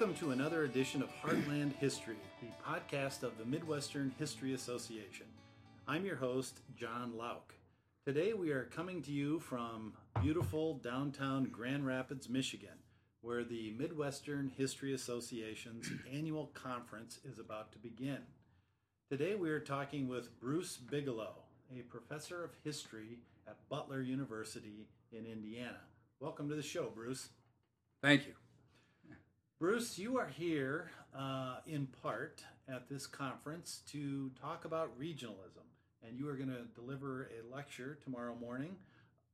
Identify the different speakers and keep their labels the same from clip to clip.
Speaker 1: Welcome to another edition of Heartland History, the podcast of the Midwestern History Association. I'm your host, Jon Lauck. Today we are coming to you from beautiful downtown Grand Rapids, Michigan, where the Midwestern History Association's annual conference is about to begin. Today we are talking with Bruce Bigelow, a professor of history at Butler University in Indiana. Welcome to the show, Bruce.
Speaker 2: Thank you.
Speaker 1: Bruce, you are here uh, in part at this conference to talk about regionalism, and you are going to deliver a lecture tomorrow morning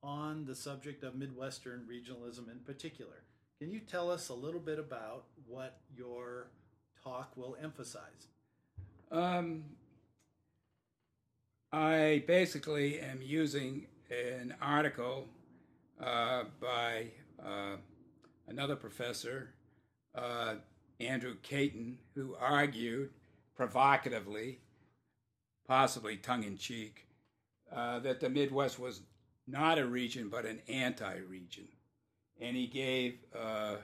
Speaker 1: on the subject of Midwestern regionalism in particular. Can you tell us a little bit about what your talk will emphasize?
Speaker 2: Um, I basically am using an article uh, by uh, another professor uh, Andrew Cayton, who argued provocatively, possibly tongue in cheek, uh, that the Midwest was not a region but an anti region. And he gave uh,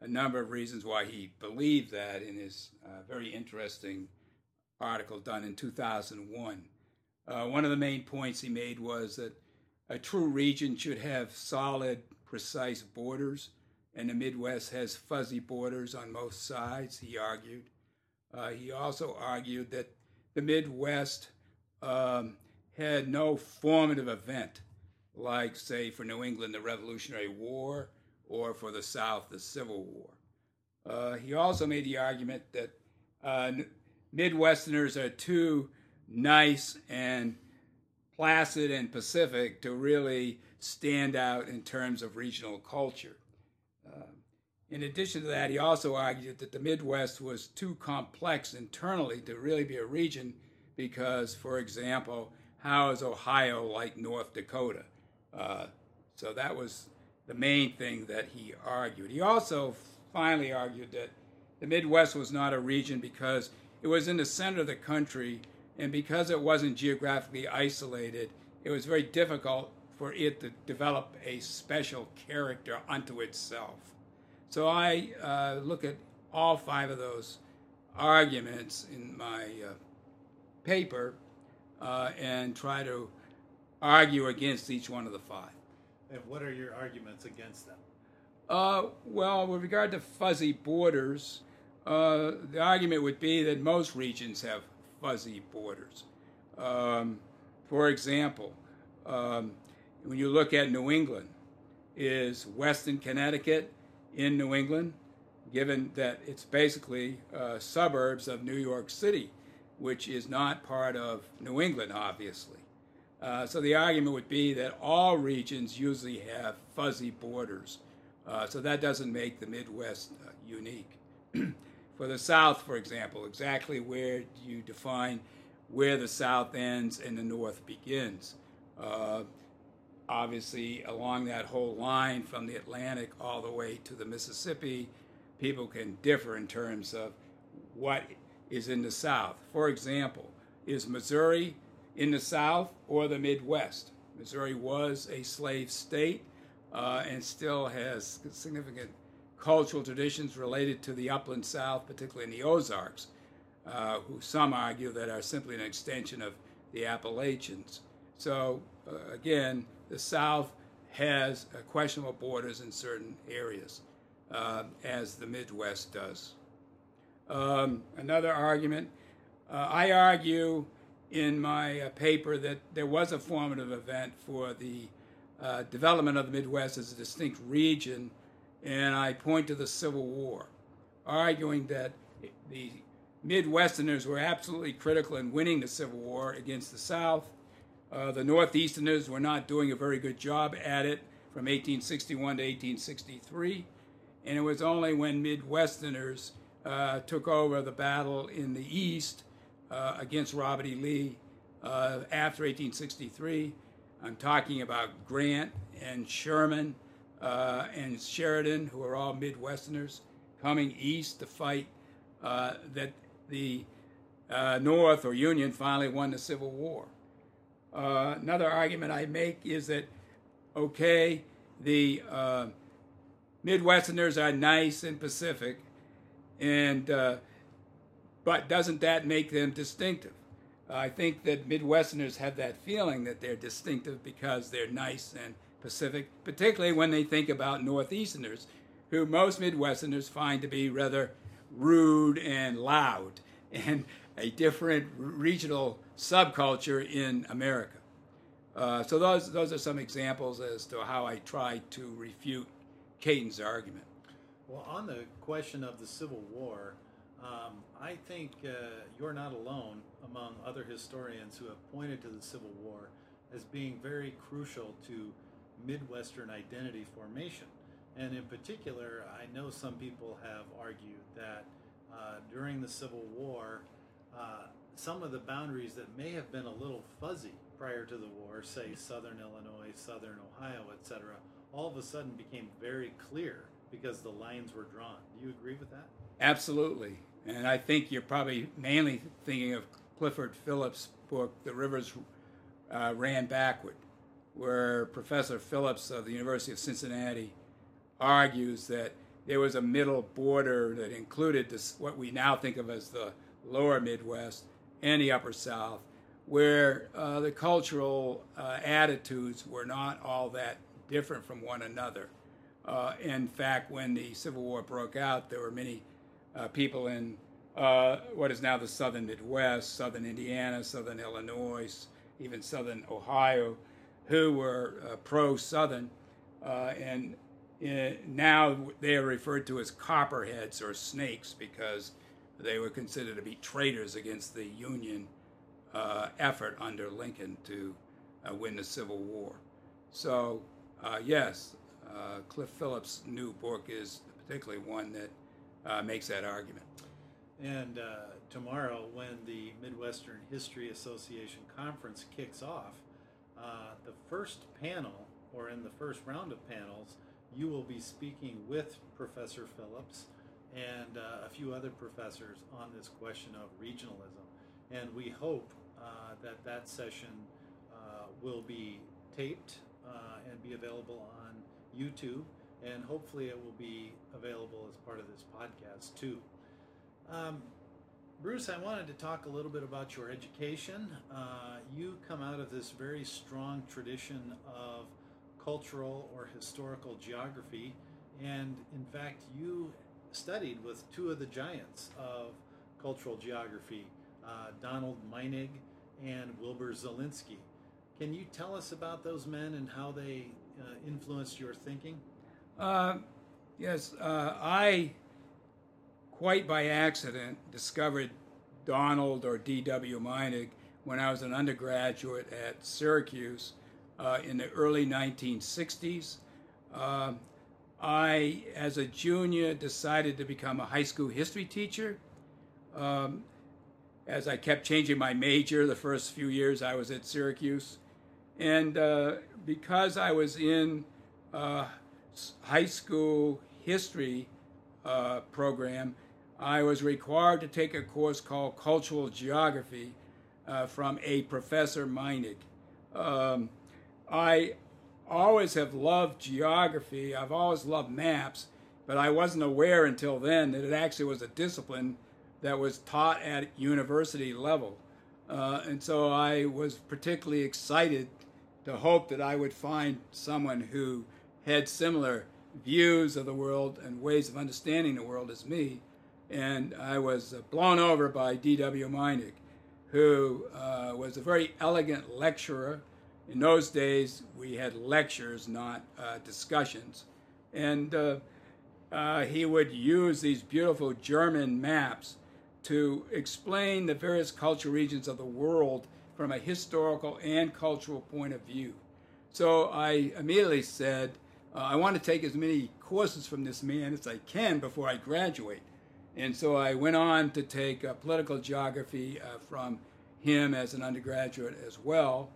Speaker 2: a number of reasons why he believed that in his uh, very interesting article done in 2001. Uh, one of the main points he made was that a true region should have solid, precise borders and the Midwest has fuzzy borders on most sides, he argued. Uh, he also argued that the Midwest um, had no formative event, like, say, for New England, the Revolutionary War, or for the South, the Civil War. Uh, he also made the argument that uh, Midwesterners are too nice and placid and pacific to really stand out in terms of regional culture. In addition to that, he also argued that the Midwest was too complex internally to really be a region because, for example, how is Ohio like North Dakota? Uh, so that was the main thing that he argued. He also finally argued that the Midwest was not a region because it was in the center of the country, and because it wasn't geographically isolated, it was very difficult for it to develop a special character unto itself. So I uh, look at all five of those arguments in my uh, paper uh, and try to argue against each one of the five.
Speaker 1: And what are your arguments against them?
Speaker 2: Uh, well, with regard to fuzzy borders, uh, the argument would be that most regions have fuzzy borders. Um, for example, um, when you look at New England, is Western Connecticut in New England, given that it's basically uh, suburbs of New York City, which is not part of New England, obviously. Uh, so the argument would be that all regions usually have fuzzy borders. Uh, so that doesn't make the Midwest uh, unique. for the South, for example, exactly where do you define where the South ends and the North begins? Obviously along that whole line from the Atlantic all the way to the Mississippi, people can differ in terms of what is in the South. For example, is Missouri in the South or the Midwest? Missouri was a slave state uh, and still has significant cultural traditions related to the upland South, particularly in the Ozarks, uh, who some argue that are simply an extension of the Appalachians. So, uh, again, the South has uh, questionable borders in certain areas, uh, as the Midwest does. Um, another argument uh, I argue in my uh, paper that there was a formative event for the uh, development of the Midwest as a distinct region, and I point to the Civil War, arguing that the Midwesterners were absolutely critical in winning the Civil War against the South uh, the Northeasterners were not doing a very good job at it from 1861 to 1863, and it was only when Midwesterners uh, took over the battle in the East uh, against Robert E. Lee uh, after 1863. I'm talking about Grant and Sherman uh, and Sheridan, who are all Midwesterners, coming east to fight that the North or Union finally won the Civil War. Uh, another argument I make is that, okay, the uh, Midwesterners are nice and Pacific, And uh, but doesn't that make them distinctive? I think that Midwesterners have that feeling that they're distinctive because they're nice and Pacific, particularly when they think about Northeasterners, who most Midwesterners find to be rather rude and loud, and a different regional subculture in America. Uh, so those those are some examples as to how I try to refute Cayton's argument.
Speaker 1: Well, on the question of the Civil War, um, I think uh, you're not alone among other historians who have pointed to the Civil War as being very crucial to Midwestern identity formation. And in particular, I know some people have argued that uh, during the Civil War, uh, some of the boundaries that may have been a little fuzzy prior to the war, say southern Illinois, southern Ohio, etc., all of a sudden became very clear because the lines were drawn. Do you agree with that?
Speaker 2: Absolutely. And I think you're probably mainly thinking of Clifford Phillips' book, The Rivers uh, Ran Backward, where Professor Phillips of the University of Cincinnati argues that there was a middle border that included this, what we now think of as the lower Midwest and the upper South, where uh, the cultural uh, attitudes were not all that different from one another. Uh, in fact, when the Civil War broke out, there were many uh, people in uh, what is now the southern Midwest, southern Indiana, southern Illinois, even southern Ohio, who were uh, pro Southern. and now they are referred to as copperheads or snakes because they were considered to be traitors against the Union uh, effort under Lincoln to uh, win the Civil War. So, uh, yes, uh, Cliff Phillips' new book is particularly one that uh, makes that argument.
Speaker 1: And tomorrow, when the Midwestern History Association conference kicks off, the first panel, or in the first round of panels, you will be speaking with Professor Phillips and uh, a few other professors on this question of regionalism. And we hope uh, that that session uh, will be taped uh, and be available on YouTube, and hopefully it will be available as part of this podcast too. Um, Bruce, I wanted to talk a little bit about your education. Uh, you come out of this very strong tradition of cultural or historical geography, and in fact, you studied with two of the giants of cultural geography, uh, Donald Meinig and Wilbur Zelinsky. Can you tell us about those men and how they uh, influenced your thinking?
Speaker 2: Uh, yes, uh, I quite by accident discovered Donald or D.W. Meinig when I was an undergraduate at Syracuse uh, in the early 1960s. Um, I, as a junior, decided to become a high school history teacher. Um, as I kept changing my major the first few years I was at Syracuse. And uh, because I was in uh, high school history uh, program, I was required to take a course called Cultural Geography uh, from a Professor Meinig. Um, I always have loved geography. I've always loved maps, but I wasn't aware until then that it actually was a discipline that was taught at university level. Uh, and so I was particularly excited to hope that I would find someone who had similar views of the world and ways of understanding the world as me. And I was blown over by D.W. Meinig, who uh, was a very elegant lecturer in those days, we had lectures, not uh, discussions. And uh, uh, he would use these beautiful German maps to explain the various cultural regions of the world from a historical and cultural point of view. So I immediately said, uh, I want to take as many courses from this man as I can before I graduate. And so I went on to take uh, political geography uh, from him as an undergraduate as well.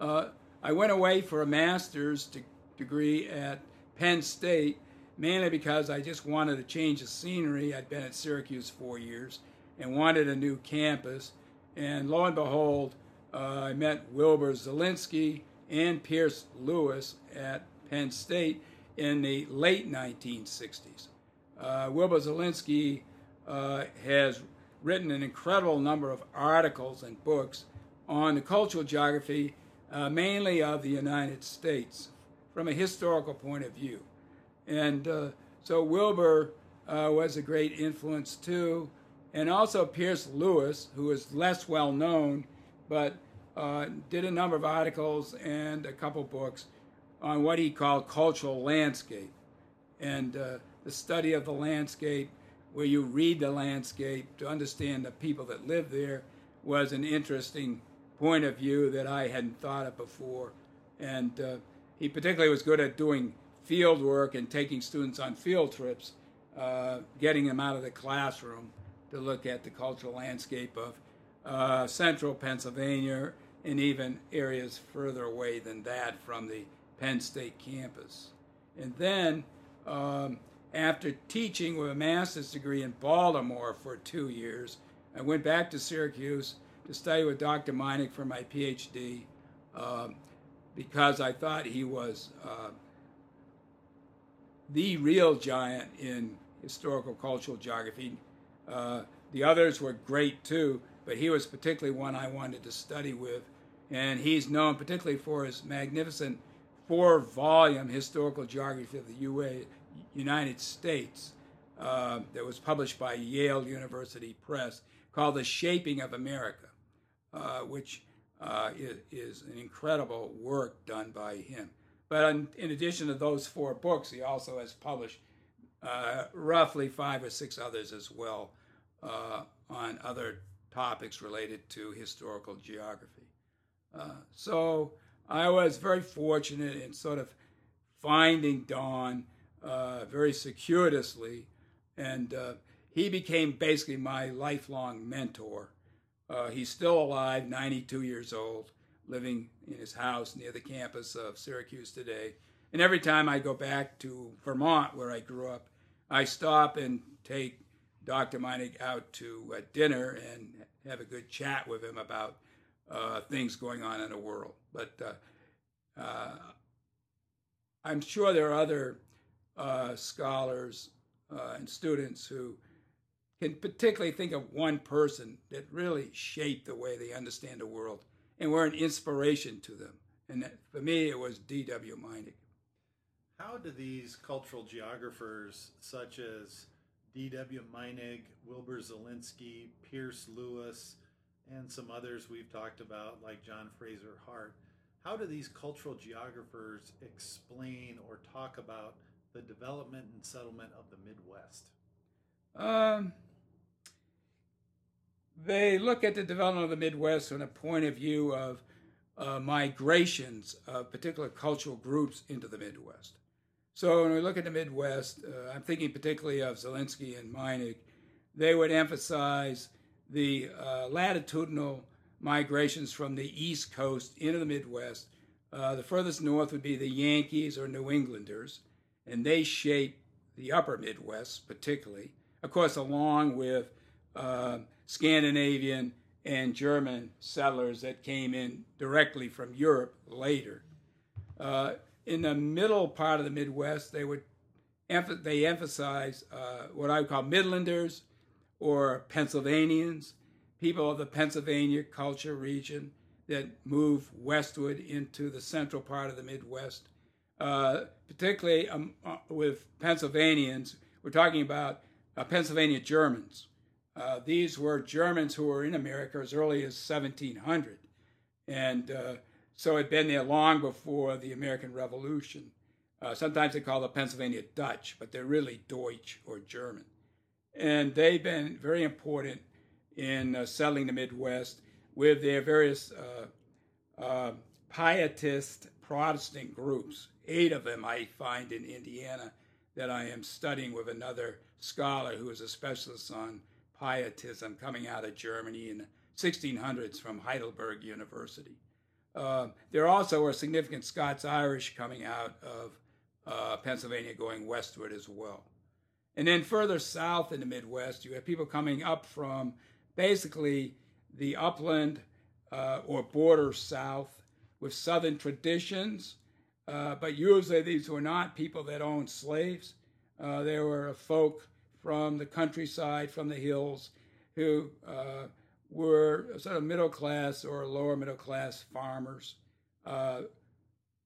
Speaker 2: Uh, I went away for a master's de- degree at Penn State, mainly because I just wanted to change the scenery. I'd been at Syracuse four years and wanted a new campus. And lo and behold, uh, I met Wilbur Zelinsky and Peirce Lewis at Penn State in the late 1960s. Uh, Wilbur Zelinsky uh, has written an incredible number of articles and books on the cultural geography, uh, mainly of the United States, from a historical point of view. And uh, so Wilbur uh, was a great influence too. And also Peirce Lewis, who is less well known, but uh, did a number of articles and a couple books on what he called cultural landscape and uh, the study of the landscape, where you read the landscape to understand the people that live there, was an interesting point of view that I hadn't thought of before. And uh, he particularly was good at doing field work and taking students on field trips, uh, getting them out of the classroom to look at the cultural landscape of uh, central Pennsylvania and even areas further away than that from the Penn State campus. And then, um, after teaching with a master's degree in Baltimore for two years, I went back to Syracuse to study with Dr. Meinig for my PhD um, because I thought he was uh, the real giant in historical cultural geography. Uh, the others were great too, but he was particularly one I wanted to study with. And he's known particularly for his magnificent four volume historical geography of the UA, United States uh, that was published by Yale University Press called The Shaping of America, uh, which uh, is, is, an incredible work done by him. But in, in, addition to those four books, he also has published uh, roughly five or six others as well uh, on other topics related to historical geography. Uh, so I was very fortunate in sort of finding Don very circuitously, and he became basically my lifelong mentor. Uh, he's still alive, 92 years old, living in his house near the campus of Syracuse today. And every time I go back to Vermont, where I grew up, I stop and take Dr. Meinig out to uh, dinner and have a good chat with him about uh, things going on in the world. But uh, uh, I'm sure there are other uh, scholars and students who can particularly think of one person that really shaped the way they understand the world and were an inspiration to them. And that, for me, it was D.W. Meinig.
Speaker 1: How do these cultural geographers, such as D.W. Meinig, Wilbur Zelinsky, Peirce Lewis, and some others we've talked about, like John Fraser Hart, how do these cultural geographers explain or talk about the development and settlement of the Midwest?
Speaker 2: Um, they look at the development of the Midwest from a point of view of uh, migrations of particular cultural groups into the Midwest. So when we look at the Midwest, uh, I'm thinking particularly of Zelinsky and Meinig. They would emphasize the uh, latitudinal migrations from the East Coast into the Midwest. Uh, the furthest north would be the Yankees or New Englanders, and they shape the upper Midwest particularly. Of course, along with uh, Scandinavian and German settlers that came in directly from Europe later. Uh, in the middle part of the Midwest, they would they emphasize uh, what I would call Midlanders or Pennsylvanians, people of the Pennsylvania culture region that move westward into the central part of the Midwest. Uh, particularly um, uh, with Pennsylvanians, we're talking about uh, Pennsylvania Germans. Uh, these were Germans who were in America as early as 1700. And uh, so had been there long before the American Revolution. Uh, sometimes they call the Pennsylvania Dutch, but they're really Deutsch or German. And they've been very important in uh, settling the Midwest with their various uh, pietist Protestant groups. Eight of them I find in Indiana that I am studying with another scholar who is a specialist on pietism coming out of Germany in the 1600s from Heidelberg University. Uh, there also are significant Scots Irish coming out of uh, Pennsylvania going westward as well. And then further south in the Midwest, you have people coming up from basically the upland uh, or border south with southern traditions, uh, but usually these were not people that owned slaves. Uh, they were folk from the countryside, from the hills, who uh, were sort of middle class or lower middle class farmers, uh,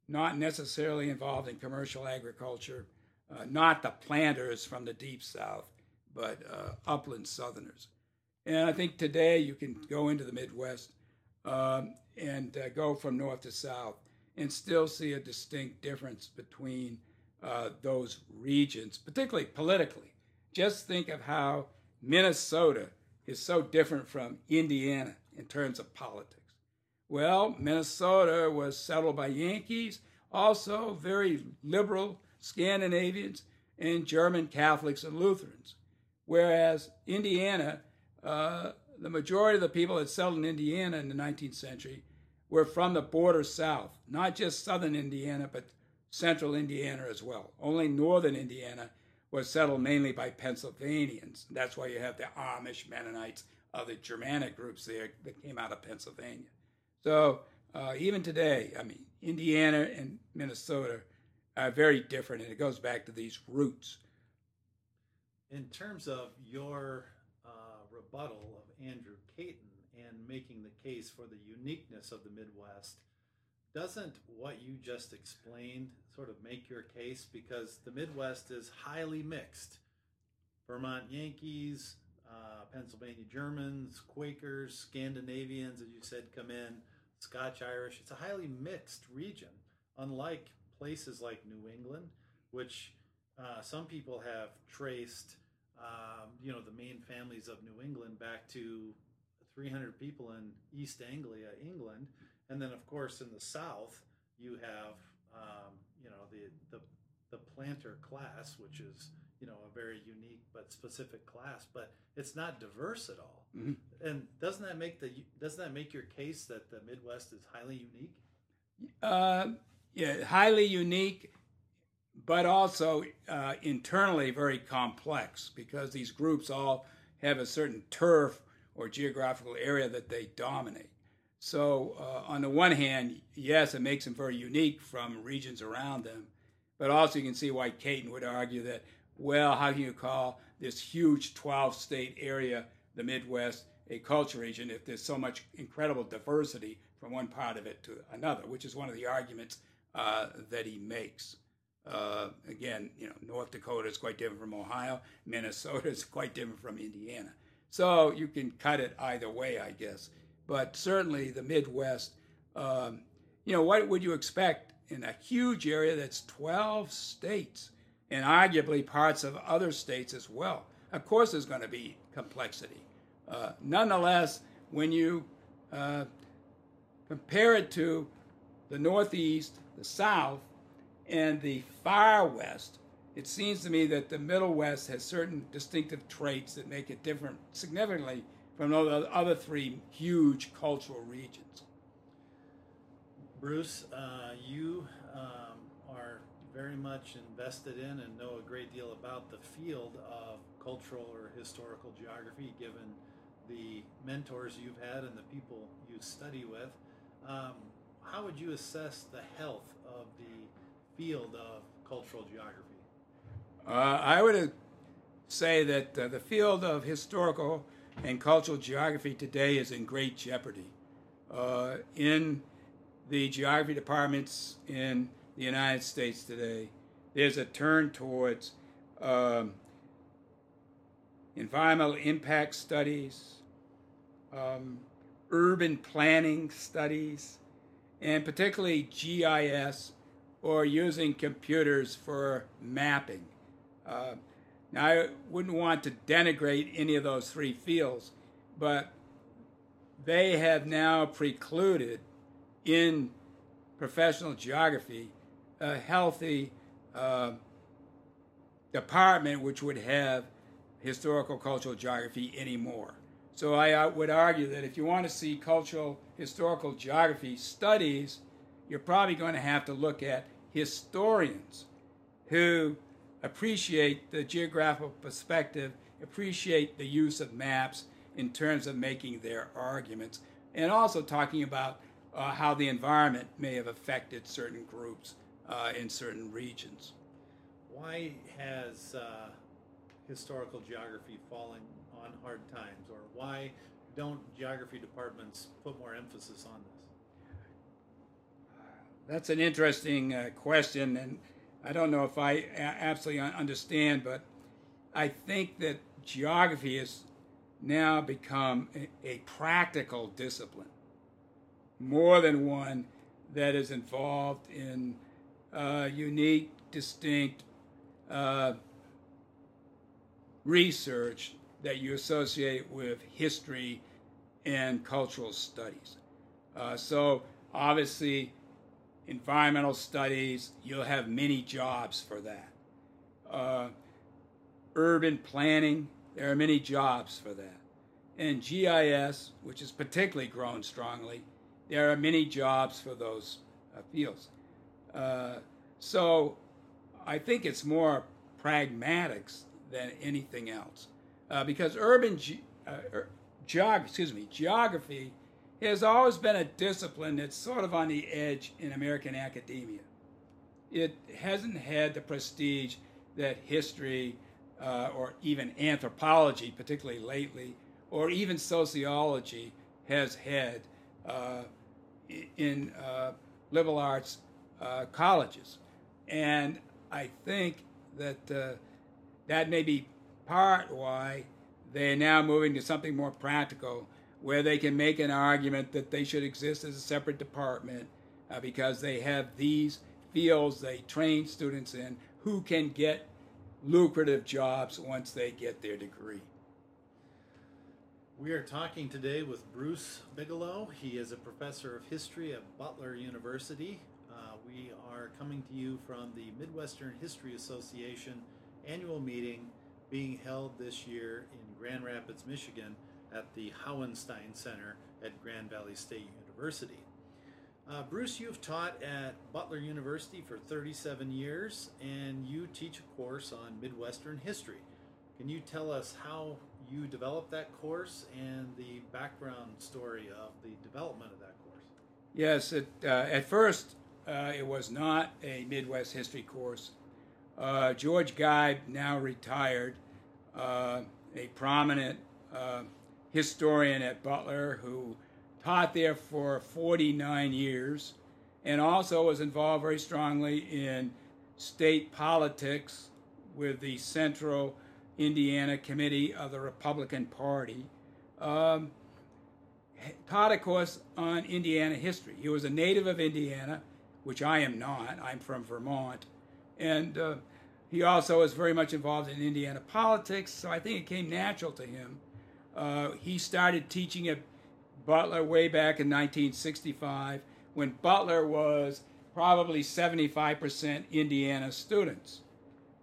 Speaker 2: not necessarily involved in commercial agriculture, uh, not the planters from the deep south, but uh, upland southerners. And I think today you can go into the Midwest um, and uh, go from north to south and still see a distinct difference between uh, those regions, particularly politically. Just think of how Minnesota is so different from Indiana in terms of politics. Well, Minnesota was settled by Yankees, also very liberal Scandinavians and German Catholics and Lutherans. Whereas Indiana, uh, the majority of the people that settled in Indiana in the 19th century were from the border south, not just southern Indiana, but central Indiana as well. Only northern Indiana was settled mainly by Pennsylvanians. That's why you have the Amish, Mennonites, other Germanic groups there that came out of Pennsylvania. So uh, even today, I mean, Indiana and Minnesota are very different, and it goes back to these roots.
Speaker 1: In terms of your uh, rebuttal of Andrew Cayton and making the case for the uniqueness of the Midwest, doesn't what you just explained sort of make your case? Because the Midwest is highly mixed. Vermont Yankees, uh, Pennsylvania Germans, Quakers, Scandinavians, as you said, come in, Scotch Irish. It's a highly mixed region, unlike places like New England, which uh, some people have traced, um, you know, the main families of New England back to 300 people in East Anglia, England, and then of course in the South you have, um, you know, the the the planter class, which is you know a very unique but specific class, but it's not diverse at all. Mm-hmm. And doesn't that make the doesn't that make your case that the Midwest is highly unique?
Speaker 2: Uh, yeah, highly unique, but also uh, internally very complex because these groups all have a certain turf or geographical area that they dominate. So, uh, on the one hand, yes, it makes them very unique from regions around them, but also you can see why Cayton would argue that, well, how can you call this huge 12 state area, the Midwest, a culture region if there's so much incredible diversity from one part of it to another, which is one of the arguments uh, that he makes. Uh, again, you know, North Dakota is quite different from Ohio. Minnesota is quite different from Indiana. So you can cut it either way, I guess. But certainly the Midwest, um, you know, what would you expect in a huge area that's 12 states and arguably parts of other states as well? Of course, there's going to be complexity. Uh, nonetheless, when you uh, compare it to the Northeast, the South, and the far West, it seems to me that the Middle West has certain distinctive traits that make it different significantly from the other three huge cultural regions.
Speaker 1: Bruce, uh, you um, are very much invested in and know a great deal about the field of cultural or historical geography, given the mentors you've had and the people you study with. Um, how would you assess the health of the field of cultural geography?
Speaker 2: Uh, I would say that uh, the field of historical and cultural geography today is in great jeopardy. Uh, in the geography departments in the United States today, there's a turn towards um, environmental impact studies, um, urban planning studies, and particularly GIS or using computers for mapping. Uh, now, I wouldn't want to denigrate any of those three fields, but they have now precluded in professional geography a healthy uh, department which would have historical cultural geography anymore. So I would argue that if you want to see cultural historical geography studies, you're probably going to have to look at historians who appreciate the geographical perspective, appreciate the use of maps in terms of making their arguments, and also talking about uh, how the environment may have affected certain groups uh, in certain regions.
Speaker 1: Why has uh, historical geography falling on hard times, or why don't geography departments put more emphasis on this?
Speaker 2: That's an interesting uh, question, and I don't know if I absolutely understand, but I think that geography has now become a, practical discipline, more than one that is involved in uh, unique, distinct uh, research that you associate with history and cultural studies. Uh, so, obviously, environmental studies, you'll have many jobs for that. Uh, urban planning, there are many jobs for that. And GIS, which has particularly grown strongly, there are many jobs for those uh, fields. Uh, so I think it's more pragmatics than anything else. Uh, because urban ge- uh, er, geog- excuse me, geography has always been a discipline that's sort of on the edge in American academia. It hasn't had the prestige that history uh, or even anthropology, particularly lately, or even sociology has had uh, in uh, liberal arts uh, colleges. And I think that uh, that may be part why they're now moving to something more practical where they can make an argument that they should exist as a separate department uh, because they have these fields they train students in who can get lucrative jobs once they get their degree.
Speaker 1: We are talking today with Bruce Bigelow. He is a professor of history at Butler University. Uh, we are coming to you from the Midwestern History Association annual meeting being held this year in Grand Rapids, Michigan at the Hauenstein Center at Grand Valley State University. Uh, Bruce, you've taught at Butler University for 37 years and you teach a course on Midwestern history. Can you tell us how you developed that course and the background story of the development of that course?
Speaker 2: Yes, it, uh, at first uh, it was not a Midwest history course. Uh, George Geib, now retired, uh, a prominent uh, historian at Butler who taught there for 49 years and also was involved very strongly in state politics with the Central Indiana Committee of the Republican Party. Um, taught a course on Indiana history. He was a native of Indiana, which I am not. I'm from Vermont. And uh, he also was very much involved in Indiana politics, so I think it came natural to him. Uh, he started teaching at Butler way back in 1965 when Butler was probably 75% Indiana students.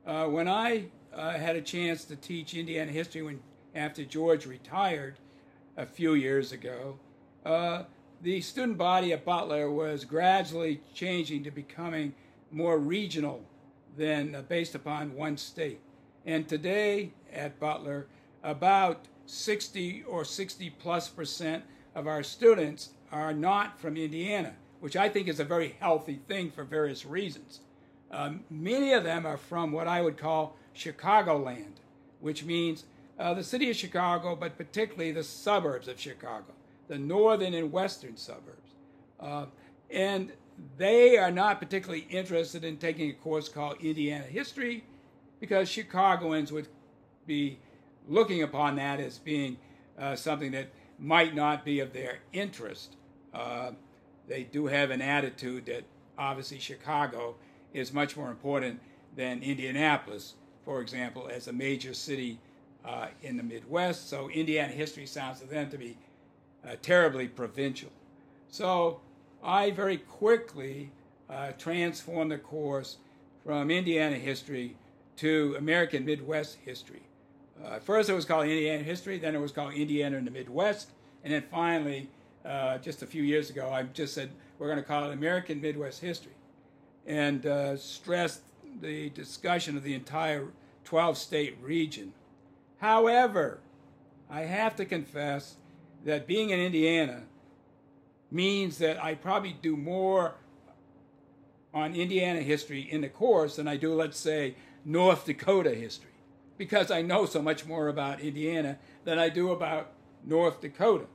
Speaker 2: Uh, when I uh, had a chance to teach Indiana history when after George retired a few years ago, uh, the student body at Butler was gradually changing to becoming more regional than uh, based upon one state. And today at Butler, about 60 or 60 plus percent of our students are not from Indiana, which I think is a very healthy thing for various reasons. Um, many of them are from what I would call Chicagoland, which means uh, the city of Chicago, but particularly the suburbs of Chicago, the northern and western suburbs. Uh, and they are not particularly interested in taking a course called Indiana History because Chicagoans would be looking upon that as being uh, something that might not be of their interest. Uh, they do have an attitude that obviously Chicago is much more important than Indianapolis, for example, as a major city uh, in the Midwest. So Indiana history sounds to them to be uh, terribly provincial. So I very quickly uh, transformed the course from Indiana history to American Midwest history. Uh, first, it was called Indiana history, then it was called Indiana in the Midwest, and then finally, uh, just a few years ago, I just said we're going to call it American Midwest history, and uh, stressed the discussion of the entire 12 state region. However, I have to confess that being in Indiana means that I probably do more on Indiana history in the course than I do, let's say, North Dakota history. Because I know so much more about Indiana than I do about North Dakota.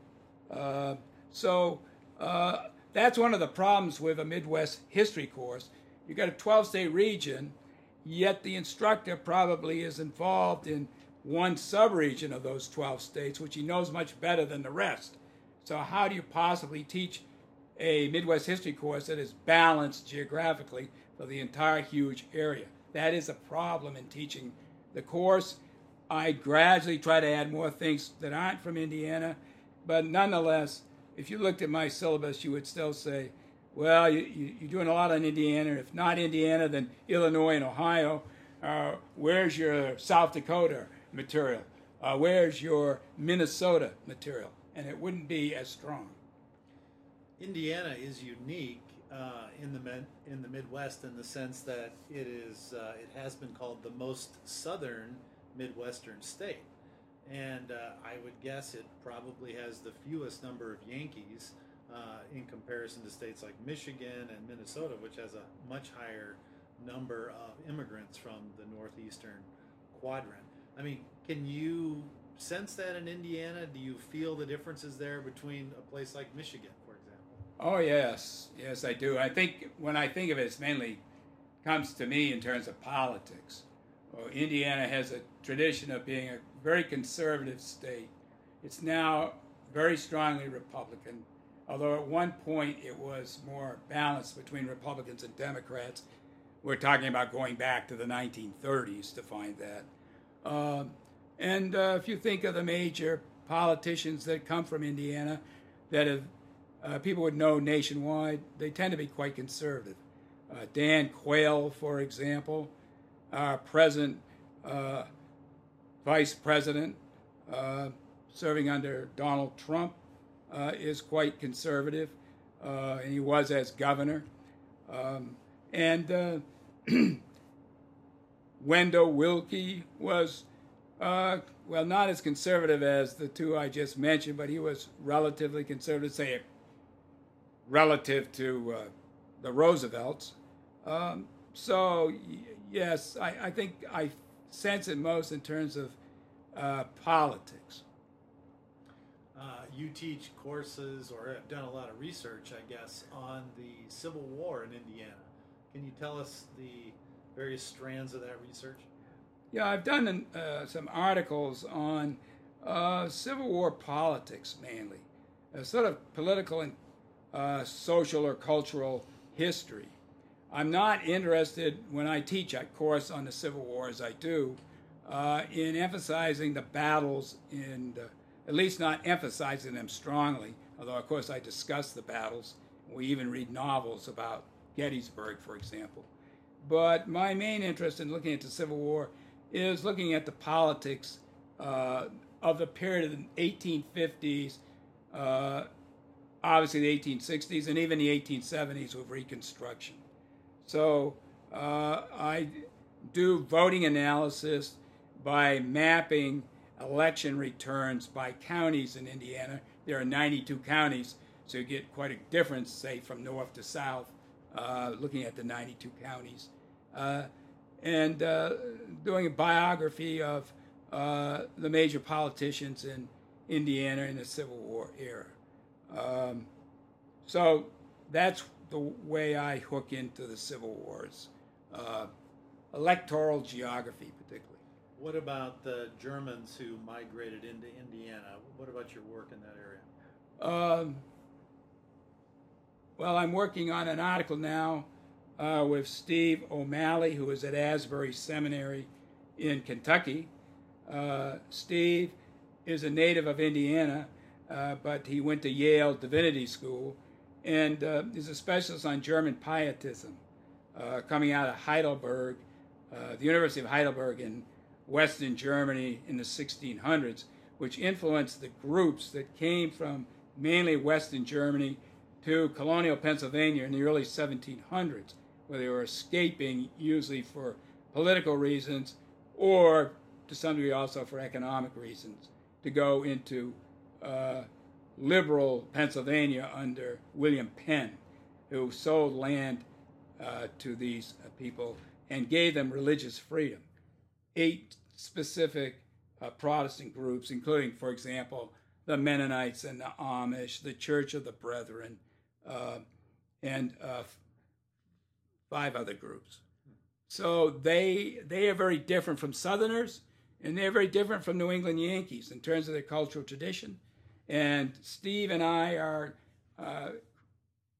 Speaker 2: Uh, so uh, that's one of the problems with a Midwest history course. You've got a 12 state region, yet the instructor probably is involved in one subregion of those 12 states, which he knows much better than the rest. So, how do you possibly teach a Midwest history course that is balanced geographically for the entire huge area? That is a problem in teaching the course. I gradually try to add more things that aren't from Indiana, but nonetheless, if you looked at my syllabus, you would still say, well, you, are doing a lot on Indiana. If not Indiana, then Illinois and Ohio. Uh, where's your South Dakota material? Uh, where's your Minnesota material? And it wouldn't be as strong.
Speaker 1: Indiana is unique uh, in the med- in the Midwest in the sense that it is uh, it has been called the most southern Midwestern state, and uh, I would guess it probably has the fewest number of Yankees uh, in comparison to states like Michigan and Minnesota, which has a much higher number of immigrants from the northeastern quadrant. I mean, can you sense that in Indiana? Do you feel the differences there between a place like Michigan?
Speaker 2: Oh yes, yes I do. I think when I think of it, it's mainly comes to me in terms of politics. Well, Indiana has a tradition of being a very conservative state. It's now very strongly Republican, although at one point it was more balanced between Republicans and Democrats. We're talking about going back to the 1930s to find that. Um, and uh, if you think of the major politicians that come from Indiana that have, uh, people would know nationwide, they tend to be quite conservative. Uh, Dan Quayle, for example, our present uh, vice president, uh, serving under Donald Trump, uh, is quite conservative, and he was as governor. Um, and Wendell Willkie was uh, well, not as conservative as the two I just mentioned, but he was relatively conservative, say, relative to uh, the Roosevelts. Um, so, yes, I, I, think I sense it most in terms of uh, politics.
Speaker 1: Uh, you teach courses or have done a lot of research, I guess, on the Civil War in Indiana. Can you tell us the various strands of that research?
Speaker 2: Yeah, I've done uh, some articles on uh, Civil War politics mainly, a sort of political and uh, social or cultural history. I'm not interested when I teach a course on the Civil War, as I do, uh, in emphasizing the battles and at least not emphasizing them strongly. Although, of course, I discuss the battles. We even read novels about Gettysburg, for example. But my main interest in looking at the Civil War is looking at the politics uh, of the period of the 1850s, uh, obviously the 1860s, and even the 1870s with Reconstruction. So uh, I do voting analysis by mapping election returns by counties in Indiana. There are 92 counties, so you get quite a difference, say, from north to south, uh, looking at the 92 counties. Uh, and uh, doing a biography of uh, the major politicians in Indiana in the Civil War era. Um, so that's the way I hook into the Civil Wars, uh, electoral geography particularly.
Speaker 1: What about the Germans who migrated into Indiana? What about your work in that area?
Speaker 2: Um, well, I'm working on an article now uh, with Steve O'Malley, who is at Asbury Seminary in Kentucky. Uh, Steve is a native of Indiana, uh, but he went to Yale Divinity School and uh, is a specialist on German pietism, uh, coming out of Heidelberg, uh, the University of Heidelberg in Western Germany in the 1600s, which influenced the groups that came from mainly Western Germany to colonial Pennsylvania in the early 1700s where they were escaping, usually for political reasons or to some degree also for economic reasons, to go into uh, liberal Pennsylvania under William Penn, who sold land uh, to these uh, people and gave them religious freedom. Eight specific uh, Protestant groups, including, for example, the Mennonites and the Amish, the Church of the Brethren, uh, and five other groups. So they they are very different from Southerners, and they're very different from New England Yankees in terms of their cultural tradition. And Steve and I are uh,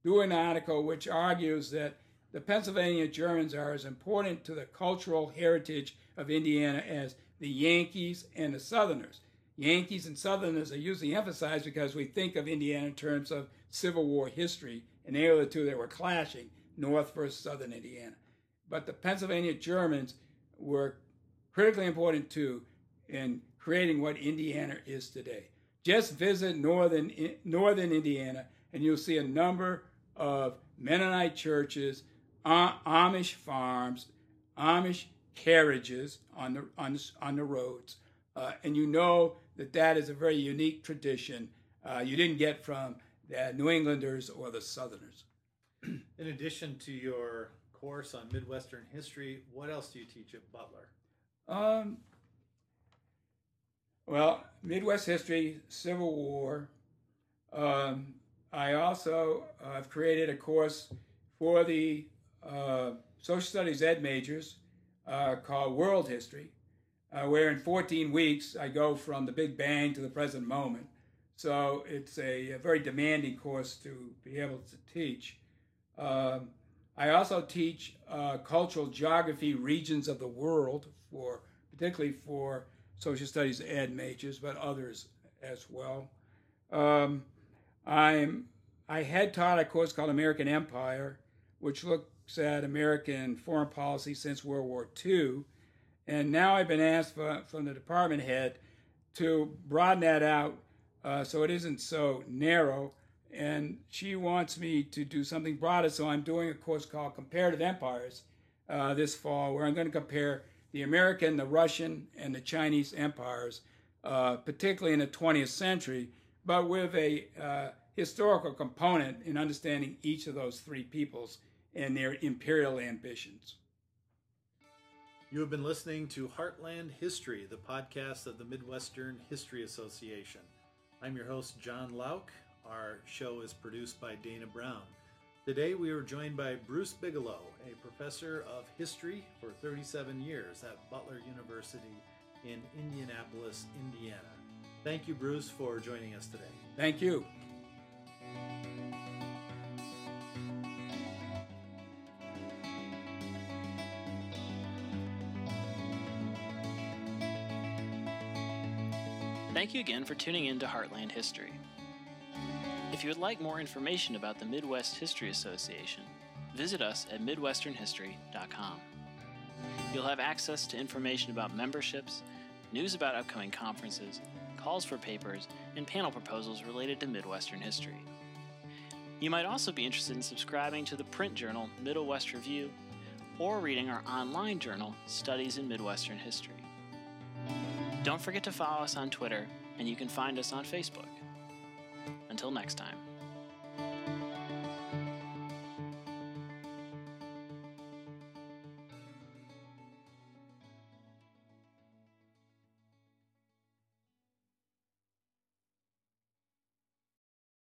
Speaker 2: doing an article which argues that the Pennsylvania Germans are as important to the cultural heritage of Indiana as the Yankees and the Southerners. Yankees and Southerners are usually emphasized because we think of Indiana in terms of Civil War history, and they were the two that were clashing, North versus Southern Indiana. But the Pennsylvania Germans were critically important too in creating what Indiana is today. Just visit northern northern Indiana, and you'll see a number of Mennonite churches, Amish farms, Amish carriages on the on the, on the roads, uh, and you know that that is a very unique tradition uh, you didn't get from the New Englanders or the Southerners.
Speaker 1: In addition to your course on Midwestern history, what else do you teach at Butler?
Speaker 2: Um, well, Midwest history, Civil War. Um, I also uh, have created a course for the uh, social studies ed majors uh, called World History, uh, where in 14 weeks I go from the Big Bang to the present moment. So it's a, a very demanding course to be able to teach. Um, I also teach uh, cultural geography regions of the world for particularly for social studies ed majors, but others as well. Um, I'm I had taught a course called American Empire, which looks at American foreign policy since World War II, and now I've been asked for, from the department head to broaden that out uh, so it isn't so narrow. And she wants me to do something broader, so I'm doing a course called Comparative Empires uh, this fall, where I'm going to compare the American, the Russian, and the Chinese empires, uh, particularly in the 20th century, but with a uh, historical component in understanding each of those three peoples and their imperial ambitions.
Speaker 1: You have been listening to Heartland History, the podcast of the Midwestern History Association. I'm your host, Jon Lauck. Our show is produced by Dana Brown. Today we are joined by Bruce Bigelow, a professor of history for 37 years at Butler University in Indianapolis, Indiana. Thank you, Bruce, for joining us today.
Speaker 2: Thank you.
Speaker 3: Thank you again for tuning in to Heartland History. If you would like more information about the Midwest History Association, visit us at MidwesternHistory.com. You'll have access to information about memberships, news about upcoming conferences, calls for papers, and panel proposals related to Midwestern history. You might also be interested in subscribing to the print journal Middle West Review or reading our online journal Studies in Midwestern History. Don't forget to follow us on Twitter, and you can find us on Facebook. Until next time.